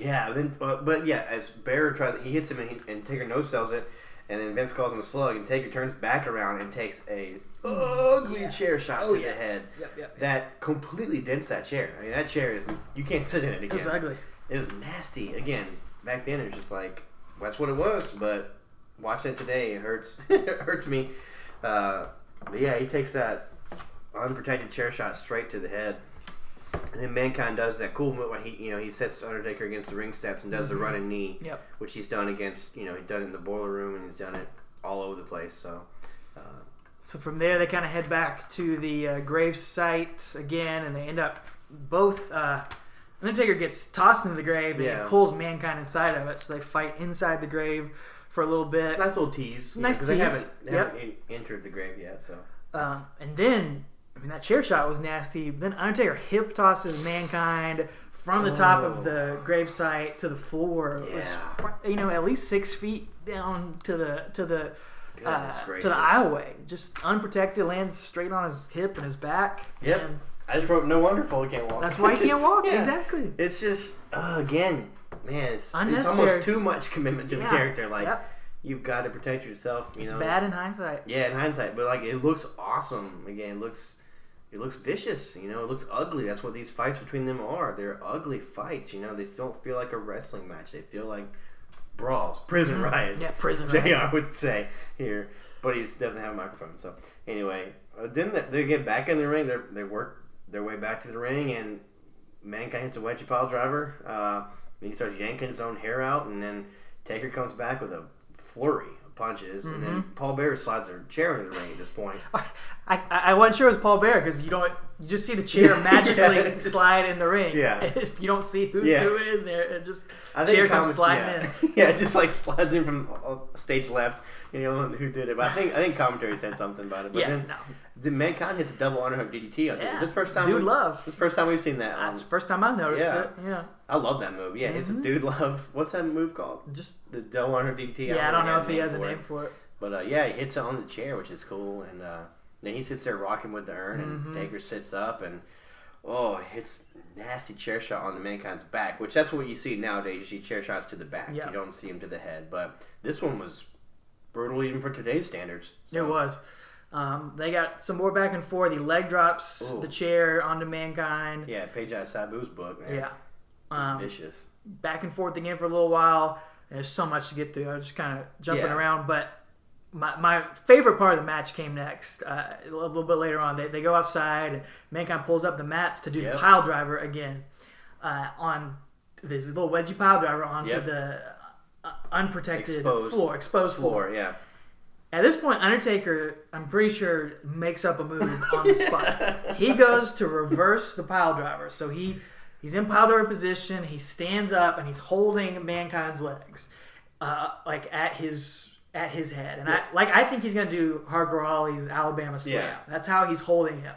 yeah. Then, uh, but yeah, as Bear tries, he hits him and, he, and Taker no sells it, and then Vince calls him a slug, and Taker turns back around and takes a ugly Yeah. chair shot Oh, to yeah. the head yep, yep. that completely dents that chair. I mean, that chair is you can't sit in it It again. was ugly. It was nasty. Again, back then it was just like that's what it was. But watching it today, it hurts. it hurts me. Uh, but yeah, he takes that unprotected chair shot straight to the head. And then Mankind does that cool move. where He, you know, he sets Undertaker against the ring steps and does the running knee, Yep. which he's done against. You know, he's done it in the boiler room and he's done it all over the place. So, uh, So from there, they kind of head back to the uh, grave site again, and they end up both. Uh, Undertaker gets tossed into the grave, and Yeah. pulls Mankind inside of it. So they fight inside the grave for a little bit. nice little tease. Nice because they tease. haven't, they Yep. haven't entered the grave yet. So. Um, and then, I mean, that chair shot was nasty. But Then Undertaker hip tosses Mankind from the top Oh. of the gravesite to the floor. It was, you know, at least six feet down to the to the uh, to the aisleway. Just unprotected, lands straight on his hip and his back. Yep. And I just wrote, no wonder Foley can't walk. that's why he can't walk. Yeah. Exactly. It's just, uh, again, man, it's, it's almost too much commitment to Yeah. the character. Like, Yep. you've got to protect yourself. You It's know, bad in hindsight. Yeah, in hindsight, but like it looks awesome. Again, it looks, it looks vicious. You know, it looks ugly. That's what these fights between them are. They're ugly fights. You know, they don't feel like a wrestling match. They feel like brawls, prison riots. Mm-hmm. Yeah, prison JR riot. would say here, but he doesn't have a microphone. So anyway, uh, then they, they get back in the ring. They they work their way back to the ring, and Mankind hits a wedgie pile driver. Uh, and he starts yanking his own hair out, and then Taker comes back with a flurry punches, and then Mm-hmm. Paul Bearer slides a chair into the ring at this point. I, I, I wasn't sure it was Paul Bearer because you don't you just see the chair magically Yeah, slide in the ring. Yeah. if you don't see who's Yeah. doing it in there, it just I think chair comes sliding yeah. in. yeah, it just like slides in from uh, stage left. You know who did it? But I think I think commentary said something about it. But Yeah, then no. The mankind hits a double underhook DDT. on Yeah. Is it the first time? Dude we, love. It's the first time we've seen that. That's the first time I've noticed Yeah. it. Yeah, I love that move. Yeah, it's a Mhm. dude love. What's that move called? just The double underhook DDT. yeah. I don't know if he has a name for it. But uh, yeah, he hits it on the chair, which is cool. And uh, then he sits there rocking with the urn, and Mhm. Taker sits up and oh, hits nasty chair shot on the mankind's back, which that's what you see nowadays. You see chair shots to the back. Yeah. You don't see him to the head. But this one was brutal even for today's standards. It was. Um, they got some more back and forth. He leg drops Ooh. the chair onto mankind. Yeah, Page out of Sabu's book. Man. Yeah. Um, vicious. back and forth again for a little while. There's so much to get through. I was just kind of jumping Yeah. around, but my, my favorite part of the match came next. Uh, a little bit later on, they, they go outside. and Mankind pulls up the mats to do Yep. the pile driver again uh, on this little wedgie pile driver onto Yep. the uh, unprotected Exposed floor, exposed floor. Floor, yeah. At this point, Undertaker, I'm pretty sure, makes up a move on the spot. he goes to reverse the pile driver. So he he's in pile driver position. He stands up and he's holding Mankind's legs, uh, like at his at his head. And I like I think he's gonna do Hardcore Holly's Alabama Slam. Yeah. That's how he's holding him.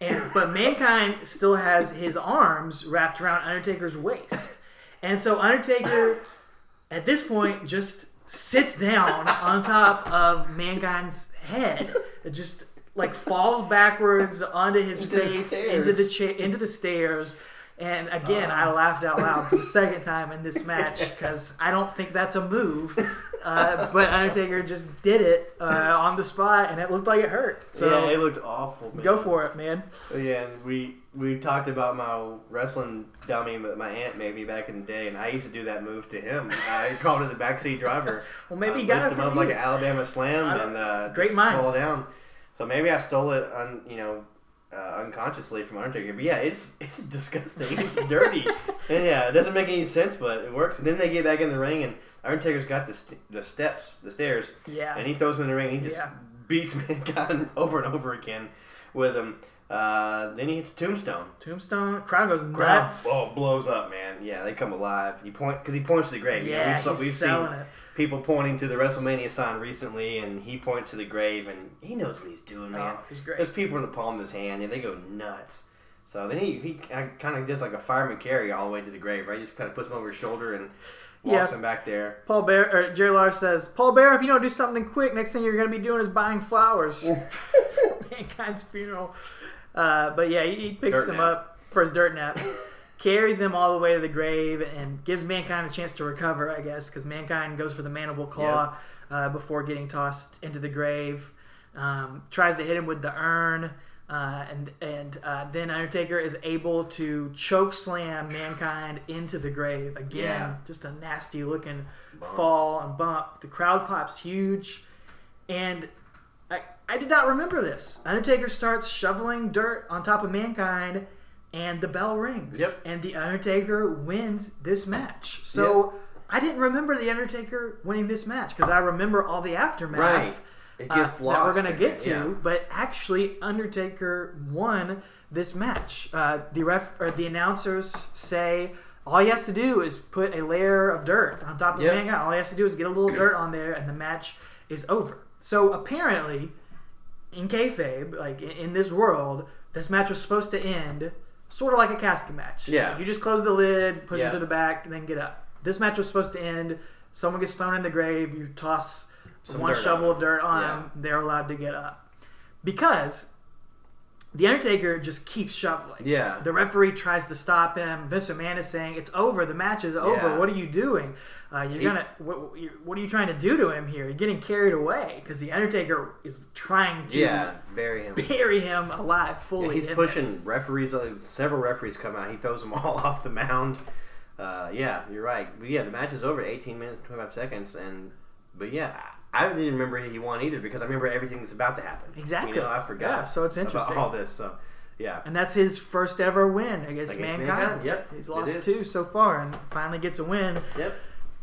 And but Mankind still has his arms wrapped around Undertaker's waist, and so Undertaker at this point just sits down on top of mankind's head. It just like falls backwards onto his Into face into the cha- into the stairs and again i laughed out loud the second time in this match because i don't think that's a move uh, but undertaker just did it uh, on the spot and it looked like it hurt so yeah, it looked awful. Man. go for it man Yeah, and we we talked about my wrestling dummy that my aunt made me back in the day, and I used to do that move to him. I called it the backseat driver. well maybe you got it him up like an Alabama slam and uh, great just minds. fall down. So maybe I stole it, un, you know, uh, unconsciously from Undertaker. But yeah, it's it's disgusting. It's dirty. And yeah, it doesn't make any sense, but it works. And then they get back in the ring, and Undertaker's got the st- the steps, the stairs, yeah and he throws him in the ring. And he just Yeah. beats Mankind over and over again with him. Uh, then he hits Tombstone. tombstone crowd goes Crowd nuts oh, blows up, man. Yeah, they come alive. He point because he points to the grave. You know, yeah we saw, he's we've selling seen it people pointing to the WrestleMania sign recently, and he points to the grave, and he knows what he's doing, man. oh, he's great There's people in the palm of his hand, and they go nuts. So then he, he kind of does like a fireman carry all the way to the grave, right? He just kind of puts him over his shoulder and walks Yeah. him back there. Paul Bearer or Jerry Lawler says, Paul Bearer, if you don't do something quick, next thing you're going to be doing is buying flowers. Mankind's funeral. Uh, but yeah, he, he picks Dirt him nap. up for his dirt nap, carries him all the way to the grave, and gives Mankind a chance to recover, I guess, because Mankind goes for the mandible claw uh, before getting tossed into the grave. Um, tries to hit him with the urn. Uh, and and uh, then Undertaker is able to choke slam Mankind into the grave again. Yeah. Just a nasty looking fall and bump. The crowd pops huge, and I I did not remember this. Undertaker starts shoveling dirt on top of Mankind, and the bell rings. Yep. And the Undertaker wins this match. So. I didn't remember the Undertaker winning this match because I remember all the aftermath Right. It uh, gets that we're gonna get to, yeah. but actually Undertaker won this match. Uh, the ref or the announcers say all he has to do is put a layer of dirt on top of Yep. the Mankind. All he has to do is get a little dirt on there, and the match is over. So apparently, in kayfabe, like in, in this world, this match was supposed to end sort of like a casket match. Yeah. you just close the lid, push Yeah. him to the back, and then get up. This match was supposed to end. Someone gets thrown in the grave. You toss Some one shovel of dirt on Yeah. them. They're allowed to get up because the Undertaker just keeps shoveling. Yeah. The referee tries to stop him. Vince McMahon is saying, "It's over. The match is over. Yeah. What are you doing? Uh, you're He- gonna. What, what are you trying to do to him here? You're getting carried away because the Undertaker is trying to Yeah, bury him. bury him alive Yeah, fully. he's in pushing referees. Uh, several referees come out. He throws them all off the mound. Uh, yeah, you're right. But yeah, the match is over. 18 minutes and 25 seconds. And but yeah, I didn't even remember he won either because I remember everything that's about to happen. Exactly. You know, I forgot. Yeah, so it's interesting. all this. So yeah, And that's his first ever win against, Against mankind. Mankind, yep, He's lost two so far, and finally gets a win. yep.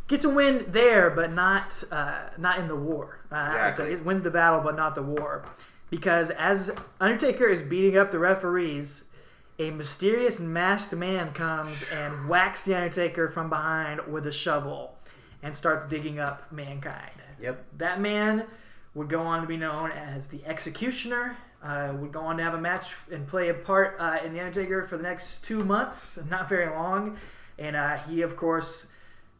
Gets a win there, but not uh, not in the war. Uh, Exactly. so it wins the battle, but not the war. because as Undertaker is beating up the referees, a mysterious masked man comes and whacks the Undertaker from behind with a shovel and starts digging up mankind. Yep. That man would go on to be known as the Executioner. Uh, would go on to have a match and play a part uh, in the Undertaker for the next two months, not very long. And uh, he, of course,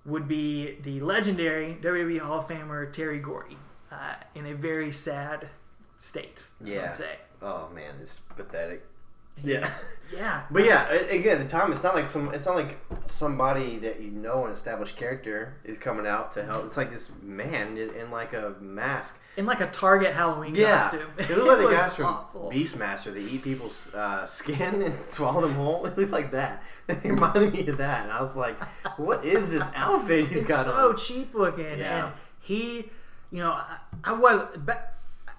would be the legendary WWE Hall of Famer Terry Gordy uh, in a very sad state. I Yeah. would say. Oh man, it's pathetic. Yeah. Yeah. But yeah, again, at the time, it's not like some. It's not like somebody that you know, an established character, is coming out to help. It's like this man in, in like a mask. in like a Target Halloween Yeah, costume. it looks like the guys from awful. Beastmaster. They eat people's uh, skin and swallow them whole. It looks like that. It reminded me of that, and I was like, "What is this outfit he's it's got so on?" cheap looking, Yeah. and he, you know, I, I was.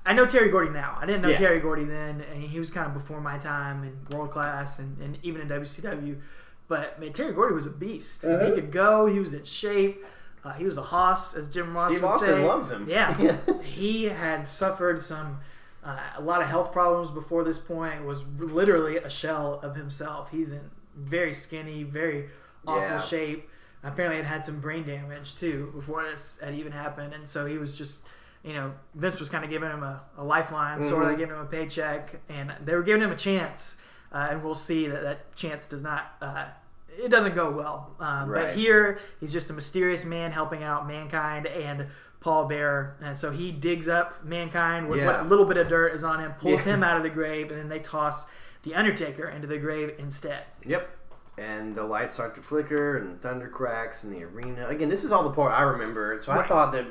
I know Terry Gordy now. I didn't know Yeah. Terry Gordy then, and he was kind of before my time in world class and, and even in WCW. But man, Terry Gordy was a beast. He Mhm. could go. He was in shape. Uh, he was a hoss, as Jim Ross Steve would Austin say. loves him. Yeah, he had suffered some uh, a lot of health problems before this point. Was literally a shell of himself. He's in very skinny, very awful Yeah. shape. Apparently, had had some brain damage too before this had even happened, and so he was just. You know, Vince was kind of giving him a, a lifeline, sort Mhm. of giving him a paycheck, and they were giving him a chance. Uh, and we'll see that that chance does not, uh, it doesn't go well. Um, Right. But here, he's just a mysterious man helping out mankind and Paul Bearer. And so he digs up mankind with Yeah. what a little bit of dirt is on him, pulls Yeah. him out of the grave, and then they toss the Undertaker into the grave instead. Yep. And the lights start to flicker, and thunder cracks in the arena. Again, this is all the part I remember. So I thought that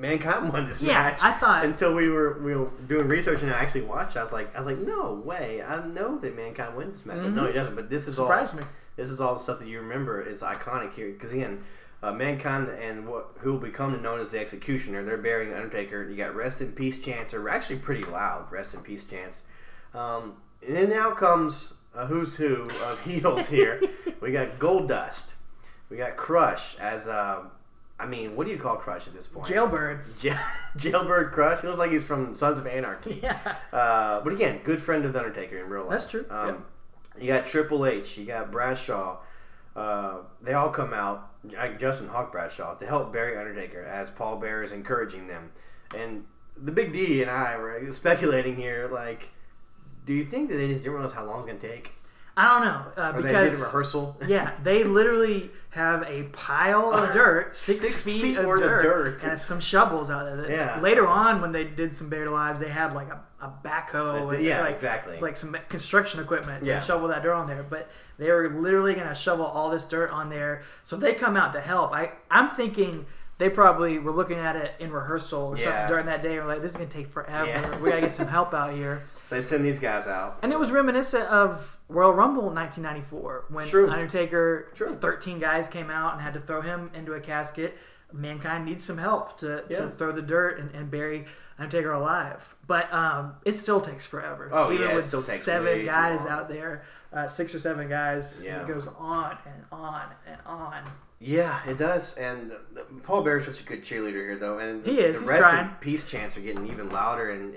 Mankind won this Yeah, match. I thought- until we were we were doing research and I actually watched. I was like, I was like, no way! I know that Mankind wins this match, but no, he doesn't. But this is Surprised all. me. This is all the stuff that you remember is iconic here because again. Uh, Mankind and what who will become known as the Executioner. They're burying the Undertaker. You got Rest in Peace chants are actually pretty loud. Rest in Peace chants. Um, and then now comes a who's who of heels here. we got Gold Dust. We got Crush as uh, I mean, what do you call Crush at this point? Jailbird. Ja- Jailbird Crush. He looks like he's from Sons of Anarchy. Yeah. Uh, but again, good friend of the Undertaker in real life. That's true, Um. You got Triple H. You got Bradshaw. Uh, they all come out, like Justin Hawk Bradshaw, to help bury Undertaker as Paul Bearer is encouraging them. And the Big D and I were speculating here, like, do you think that they just didn't realize how long it's going to take? I don't know. Uh, they because a rehearsal? Yeah, they literally have a pile of dirt, six, Six feet, feet of, worth of dirt, dirt. and some shovels out of it. Yeah. Later on, when they did some Buried Alives, they had like a, a backhoe. And, yeah, like, exactly. Like some construction equipment to Yeah. shovel that dirt on there. But they were literally going to shovel all this dirt on there. So they come out to help. I I'm thinking. They probably were looking at it in rehearsal or Yeah. something during that day. and were like, "This is gonna take forever. Yeah. We gotta get some help out here." So they send these guys out. And it was reminiscent of Royal Rumble in 1994 when True. Undertaker, True. 13 guys came out and had to throw him into a casket. Mankind needs some help to, Yeah. to throw the dirt and, and bury Undertaker alive. But um, it still takes forever. Oh, Even yeah, it with still takes seven guys out there, uh, six or seven guys, Yeah. it goes on and on and on. Yeah, it does. And Paul Bearer is such a good cheerleader here, though. And He is, The he's rest trying. of peace chants are getting even louder, and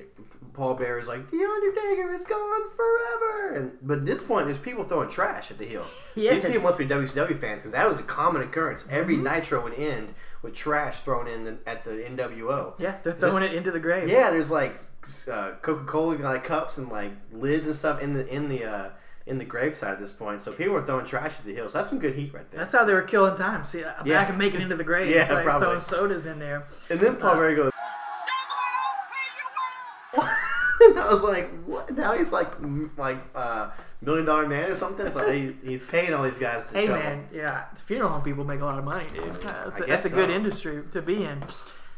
Paul Bearer is like, "The Undertaker is gone forever." And but at this point, there's people throwing trash at the heels. Yes. These people must be WCW fans because that was a common occurrence. Every Mm-hmm. Nitro would end with trash thrown in the, at the NWO. Yeah, they're throwing it into the grave. Yeah, there's like uh, Coca-Cola like cups and like lids and stuff in the in the uh, in the graveside at this point. So people were throwing trash at the hills. That's some good heat right there. That's how they were killing time. See, back Yeah. and making it into the grave. Yeah, like probably. throwing sodas in there. and then Uh, Paul Bearer goes. And I was like, what? Now he's like, like uh, million dollar man or something. So he, he's paying all these guys to Hey shovel. man, yeah, funeral home people make a lot of money, dude. Uh, That's a, that's a guess good industry to be in.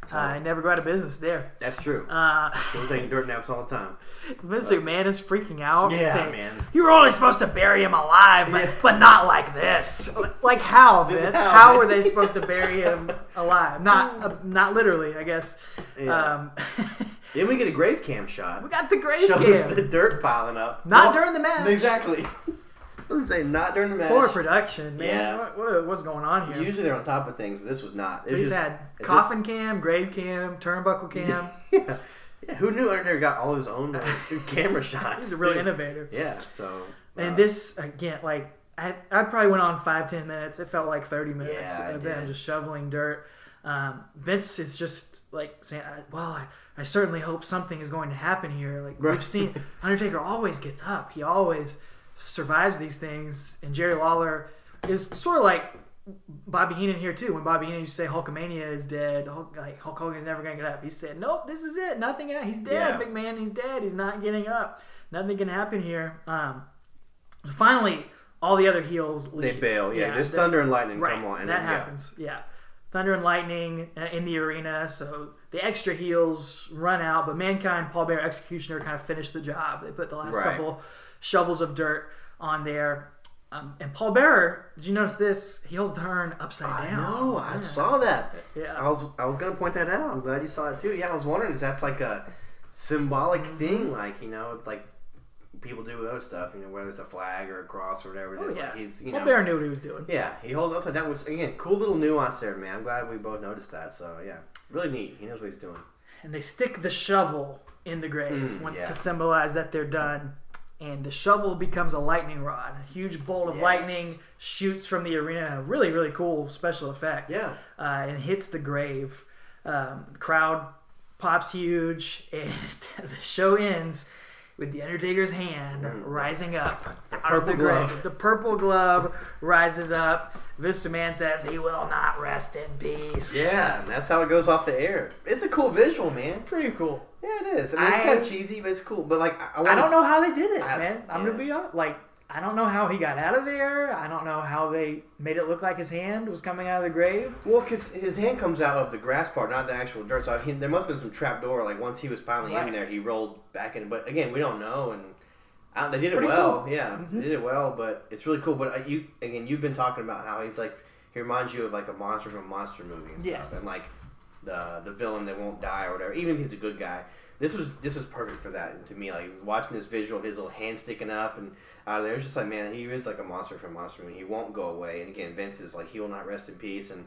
So- Uh, never go out of business there. That's true. Uh, People taking dirt naps all the time. Vince McMahon is freaking out. Yeah, saying, man. You were only supposed to bury him alive, but, Yeah. but not like this. Like how, Vince? How, How were they supposed to bury him alive? Not uh, not literally, I guess. Yeah. Um, Then we get a grave cam shot. we got the grave Shows cam. the dirt piling up. Not Well, during the match. Exactly. Let's say not during the match. Poor production, man. Yeah. What, what, what's going on here? Usually they're on top of things, but this was not. It was We've just, had it just- coffin cam, grave cam, turnbuckle cam. yeah. Yeah, who knew Undertaker got all his own uh, camera shots? He's a real innovator. Yeah, so. And uh, this again, like I, I probably went on five ten minutes. It felt like thirty minutes Yeah, of them just shoveling dirt. Um, Vince is just like saying, "Well, I, I certainly hope something is going to happen here." Like Right. we've seen, Undertaker always gets up. He always survives these things. And Jerry Lawler is sort of like Bobby Heenan here too. When Bobby Heenan used to say Hulkamania is dead, Hulk, like Hulk Hogan's never gonna get up. He said, "Nope, this is it. Nothing. He's dead, Yeah. McMahon. He's dead. He's not getting up. Nothing can happen here." Um, finally, all the other heels They bail. Yeah, there's they- thunder and lightning Right, come on. And that then, yeah. happens. Yeah. Thunder and lightning uh, in the arena, so the extra heels run out, but Mankind, Paul Bearer, Executioner kind of finish the job. They put the last Right. couple shovels of dirt on there. Um, and Paul Bearer, did you notice this? He holds the urn upside down. know. I saw that. Yeah. I was I was gonna point that out. I'm glad you saw it too. Yeah, I was wondering if that's like a symbolic Mm-hmm. thing, like you know, like people do with other stuff. You know, whether it's a flag or a cross or whatever it Oh, is. yeah. Like he's you Paul know. Bearer knew what he was doing. Yeah, he holds it upside down, which again, cool little nuance there, man. I'm glad we both noticed that. So yeah, really neat. He knows what he's doing. and they stick the shovel in the grave Mm, yeah. to symbolize that they're done. And the shovel becomes a lightning rod. A huge bolt of Yes. lightning shoots from the arena. Really, really cool special effect. Yeah. Uh, and hits the grave. Um, the crowd pops huge, and the show ends with the Undertaker's hand rising up out of the purple grave. glove. The purple glove rises up. Vince McMahon says he will not rest in peace. Yeah, that's how it goes off the air. It's a cool visual, man. Pretty cool. Yeah, it is. I mean, it's I- kind of cheesy, but it's cool. But like, I, I don't know how they did it, I- man. I'm yeah. gonna be honest. Like, I don't know how he got out of there. I don't know how they made it look like his hand was coming out of the grave. Well, because his hand comes out of the grass part, not the actual dirt. So I mean, there must have been some trap door. Like once he was finally Right. in there, he rolled back in. But again, we don't know, and I, they did it Pretty well. cool. Yeah, Mhm. they did it well. But it's really cool. But uh, you again, you've been talking about how he's like he reminds you of like a monster from a monster movie and Yes. stuff, and like the the villain that won't die or whatever. Even if he's a good guy, this was this was perfect for that. And to me, like watching this visual, his little hand sticking up and out of there, it's just like man, he is like a monster from monster movie. He won't go away. And again, Vince is like he will not rest in peace and.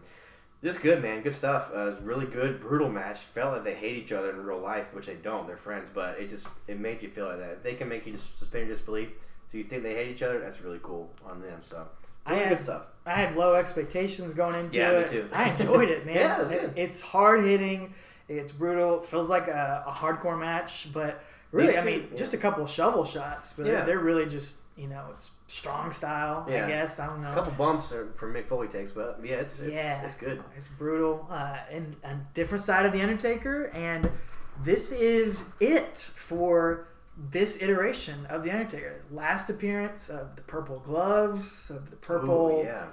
This good, man. Good stuff. Uh, it's a really good, brutal match. Felt like they hate each other in real life, which they don't. They're friends, but it just it made you feel like that. If they can make you just suspend your disbelief, so you think they hate each other, that's really cool on them. So, I really had- good stuff. I had low expectations going into Yeah, me it. too. I enjoyed it, man. Yeah, it was It- good. It's hard hitting. It's brutal. It feels like a, a hardcore match, but really, These I mean, yeah. just a couple of shovel shots, but they're, Yeah. they're really just you know, it's strong style. Yeah. I guess I don't know. A couple bumps are- for Mick Foley takes, but yeah, it's it's, yeah, it's good. It's brutal. Uh, and a different side of the Undertaker, and this is it for this iteration of the Undertaker. Last appearance of the purple gloves, of the purple. Ooh, yeah.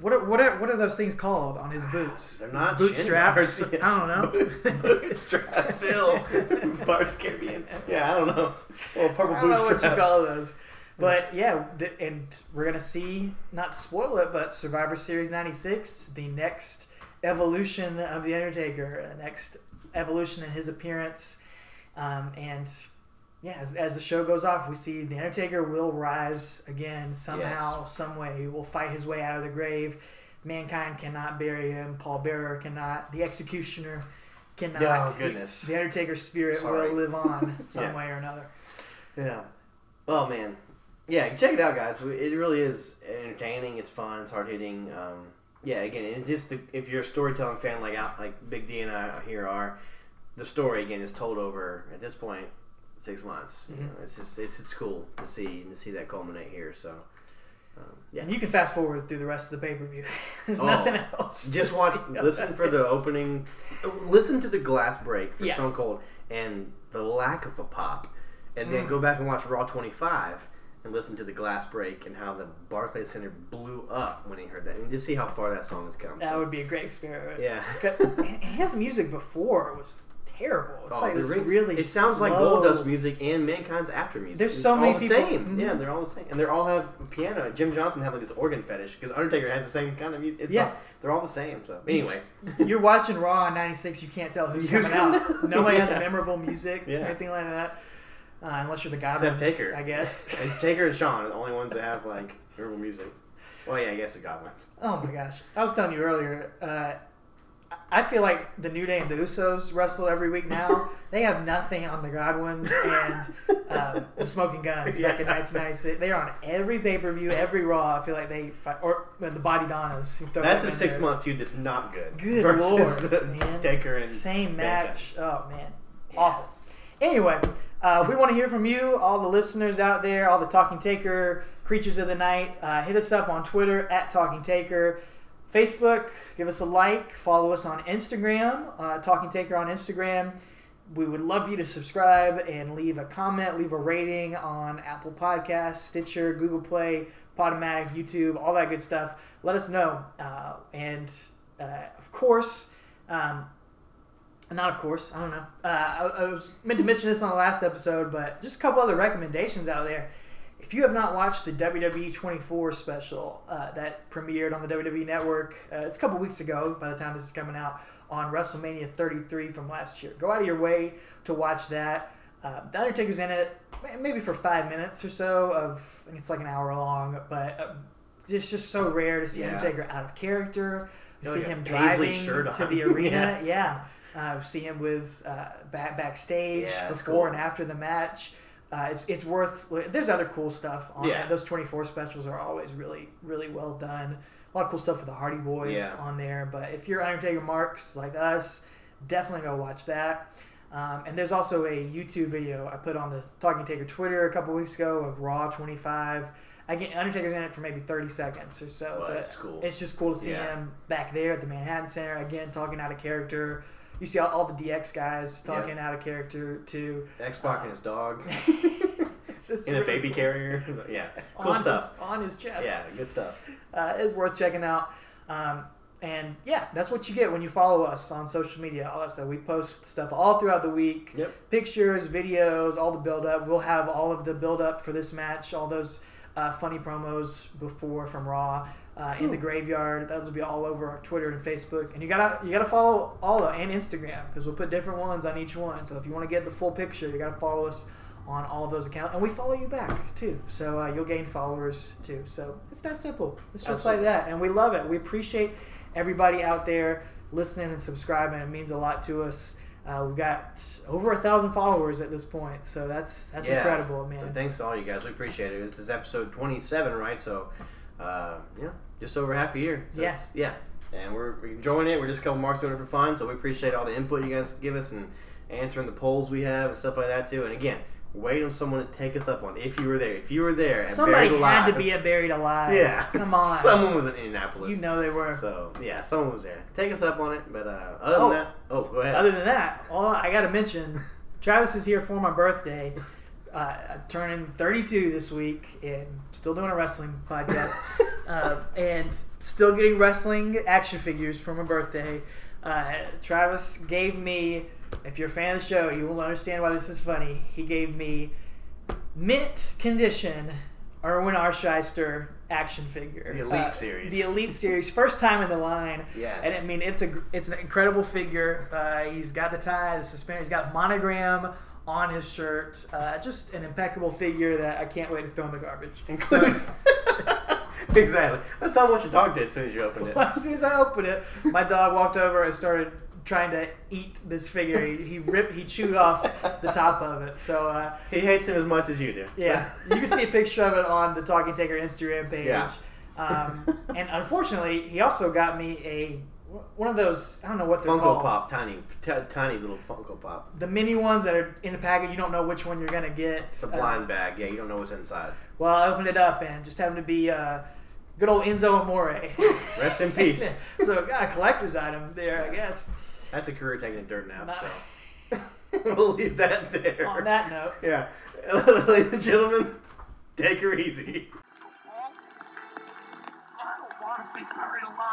What are, what are what are those things called on his boots? They're not boot shin straps. I don't know. Bootstrap Bill. Bars Caribbean. Yeah, I don't know. Well, purple I don't know what you call those. But yeah, th- and we're gonna see. Not to spoil it, but Survivor Series '96, the next evolution of the Undertaker, the next evolution in his appearance, um, and yeah, as, as the show goes off, we see the Undertaker will rise again somehow, some way. He will fight his way out of the grave. Mankind cannot bury him. Paul Bearer cannot. The Executioner cannot. Oh, goodness. The Undertaker's spirit Sorry. will live on some Yeah. way or another. Yeah. Oh man. Yeah, check it out, guys. It really is entertaining. It's fun. It's hard hitting. Um, yeah, again, it's just the, if you're a storytelling fan like out like Big D and I here are, the story again is told over at this point six months. You Mhm. know, it's just it's it's cool to see to see that culminate here. So. Um, yeah. And you can fast forward through the rest of the pay per view. There's Oh, nothing else. Just watch, listen for the opening, listen to the glass break for Yeah. Stone Cold and the lack of a pop, and then Mm. go back and watch Raw 25 and listen to the glass break and how the Barclays Center blew up when he heard that, and just see how far that song has come. That So, would be a great experiment. yeah. he has music before. It was terrible. It's Oh, like this ring- really. it sounds like slow- Goldust music and Mankind's after music. There's so all many the people- same. Mhm. Yeah, they're all the same, and they all have piano. Jim Johnson have like this organ fetish because Undertaker has the same kind of music. It's Yeah. all, they're all the same. So anyway, You're watching Raw on '96. You can't tell who's, Who's coming out. out. Nobody has memorable music, Yeah. anything like that. Uh, unless you're the Except Godwins, Taker. I guess. And Taker and Shawn are the only ones that have like memorable music. Well, yeah, I guess the Godwins. Oh my gosh! I was telling you earlier. Uh, I feel like the New Day and the Usos wrestle every week now. they have nothing on the Godwins and uh, the Smoking Guns back in Yeah. 1996. They're on every pay per view, every Raw. I feel like they fight, or uh, the Bodydonnas. That's a six month feud that's not good. Good versus lord, the man. Taker and same Mankind. match. Oh man, awful. Anyway, uh, we want to hear from you, all the listeners out there, all the Talking Taker creatures of the night. Uh, hit us up on Twitter at Talking Taker, Facebook. Give us a like. Follow us on Instagram, uh, Talking Taker on Instagram. We would love you to subscribe and leave a comment, leave a rating on Apple Podcasts, Stitcher, Google Play, Podomatic, YouTube, all that good stuff. Let us know. Uh, and uh, of course, um, not of course, I don't know. Uh, I, I was meant to mention this on the last episode, but just a couple other recommendations out there. If you have not watched the WWE 24 special uh, that premiered on the WWE Network, uh, it's a couple weeks ago by the time this is coming out on WrestleMania 33 from last year. Go out of your way to watch that. Uh, the Undertaker's in it, maybe for five minutes or so. Of I think it's like an hour long, but uh, it's just so rare to see Yeah. Undertaker out of character. Oh, see yeah. him driving shirt to the arena. Yes. Yeah, uh, see him with uh, back backstage Yeah, before cool. and after the match. Uh, it's, it's worth. There's other cool stuff on Yeah. Those 24 specials are always really really well done. A lot of cool stuff with the Hardy Boys Yeah. on there. But if you're Undertaker marks like us, definitely go watch that. Um, and there's also a YouTube video I put on the Talking Taker Twitter a couple weeks ago of Raw 25. Again, Undertaker's in it for maybe 30 seconds or so. Well, but that's cool. It's just cool to see Yeah. him back there at the Manhattan Center again, talking out of character. You see all, all the DX guys talking out of character too. X Pac and his dog It's in a baby cool. carrier. Yeah, cool on stuff. His, on his chest. Yeah, good stuff. uh, is worth checking out. Um, and yeah, that's what you get when you follow us on social media. All that stuff. We post stuff all throughout the week. Yep. Pictures, videos, all the build up. We'll have all of the build up for this match, all those uh, funny promos before from Raw. Uh, in the graveyard, those will be all over our Twitter and Facebook, and you gotta you gotta follow all of and Instagram because we'll put different ones on each one. So if you want to get the full picture, you gotta follow us on all of those accounts, and we follow you back too. So uh, you'll gain followers too. So it's that simple. It's just like that, and we love it. We appreciate everybody out there listening and subscribing. It means a lot to us. Uh, we've got over a thousand followers at this point, so that's that's Yeah. incredible, So man. thanks to all you guys. We appreciate it. This is episode 27, right? So, uh, yeah, just over half a year. So Yeah. yeah. And we're, we're enjoying it. We're just a couple marks doing it for fun. So we appreciate all the input you guys give us and answering the polls we have and stuff like that too. And again, wait on someone to take us up on. If you were there, if you were there, Somebody Buried had to be at Buried Alive. Yeah, come on. Someone was in Indianapolis. you know they were. So yeah, someone was there. Take us up on it. But uh, other Oh. than that, oh, go ahead. Other than that, all I got to mention, Travis is here for my birthday. Uh, turning 32 this week and still doing a wrestling podcast uh, and still getting wrestling action figures for my birthday. Uh, Travis gave me, if you're a fan of the show, you will understand why this is funny. He gave me mint condition Irwin R. Schyster action figure. The Elite Uh, Series. The Elite Series. First time in the line. Yes. And I mean, it's a it's an incredible figure. Uh, he's got the tie, the suspender. He's got monogram on his shirt. Uh, just an impeccable figure that I can't wait to throw in the garbage. Includes. exactly. Let's tell them what your dog did as soon as you opened it. Well, as soon as I opened it, my dog walked over and started trying to eat this figure. He, he ripped, he chewed off the top of it. So uh, He hates him as much as you do. yeah, you can see a picture of it on the Talking Taker Instagram page. Yeah. Um, and unfortunately, he also got me a one of those I don't know what they're Funko called. Pop, tiny, t- tiny little Funko Pop. The mini ones that are in the packet, you don't know which one you're gonna get. It's a uh, blind uh, bag, yeah, you don't know what's inside. Well, I opened it up and just happened to be uh, good old Enzo Amore. Rest in peace. so, got a collector's item there, I guess. That's a career taking a dirt nap. Not... So we'll leave that there. On that note, yeah, ladies and gentlemen, take her easy. I don't want to be buried alive.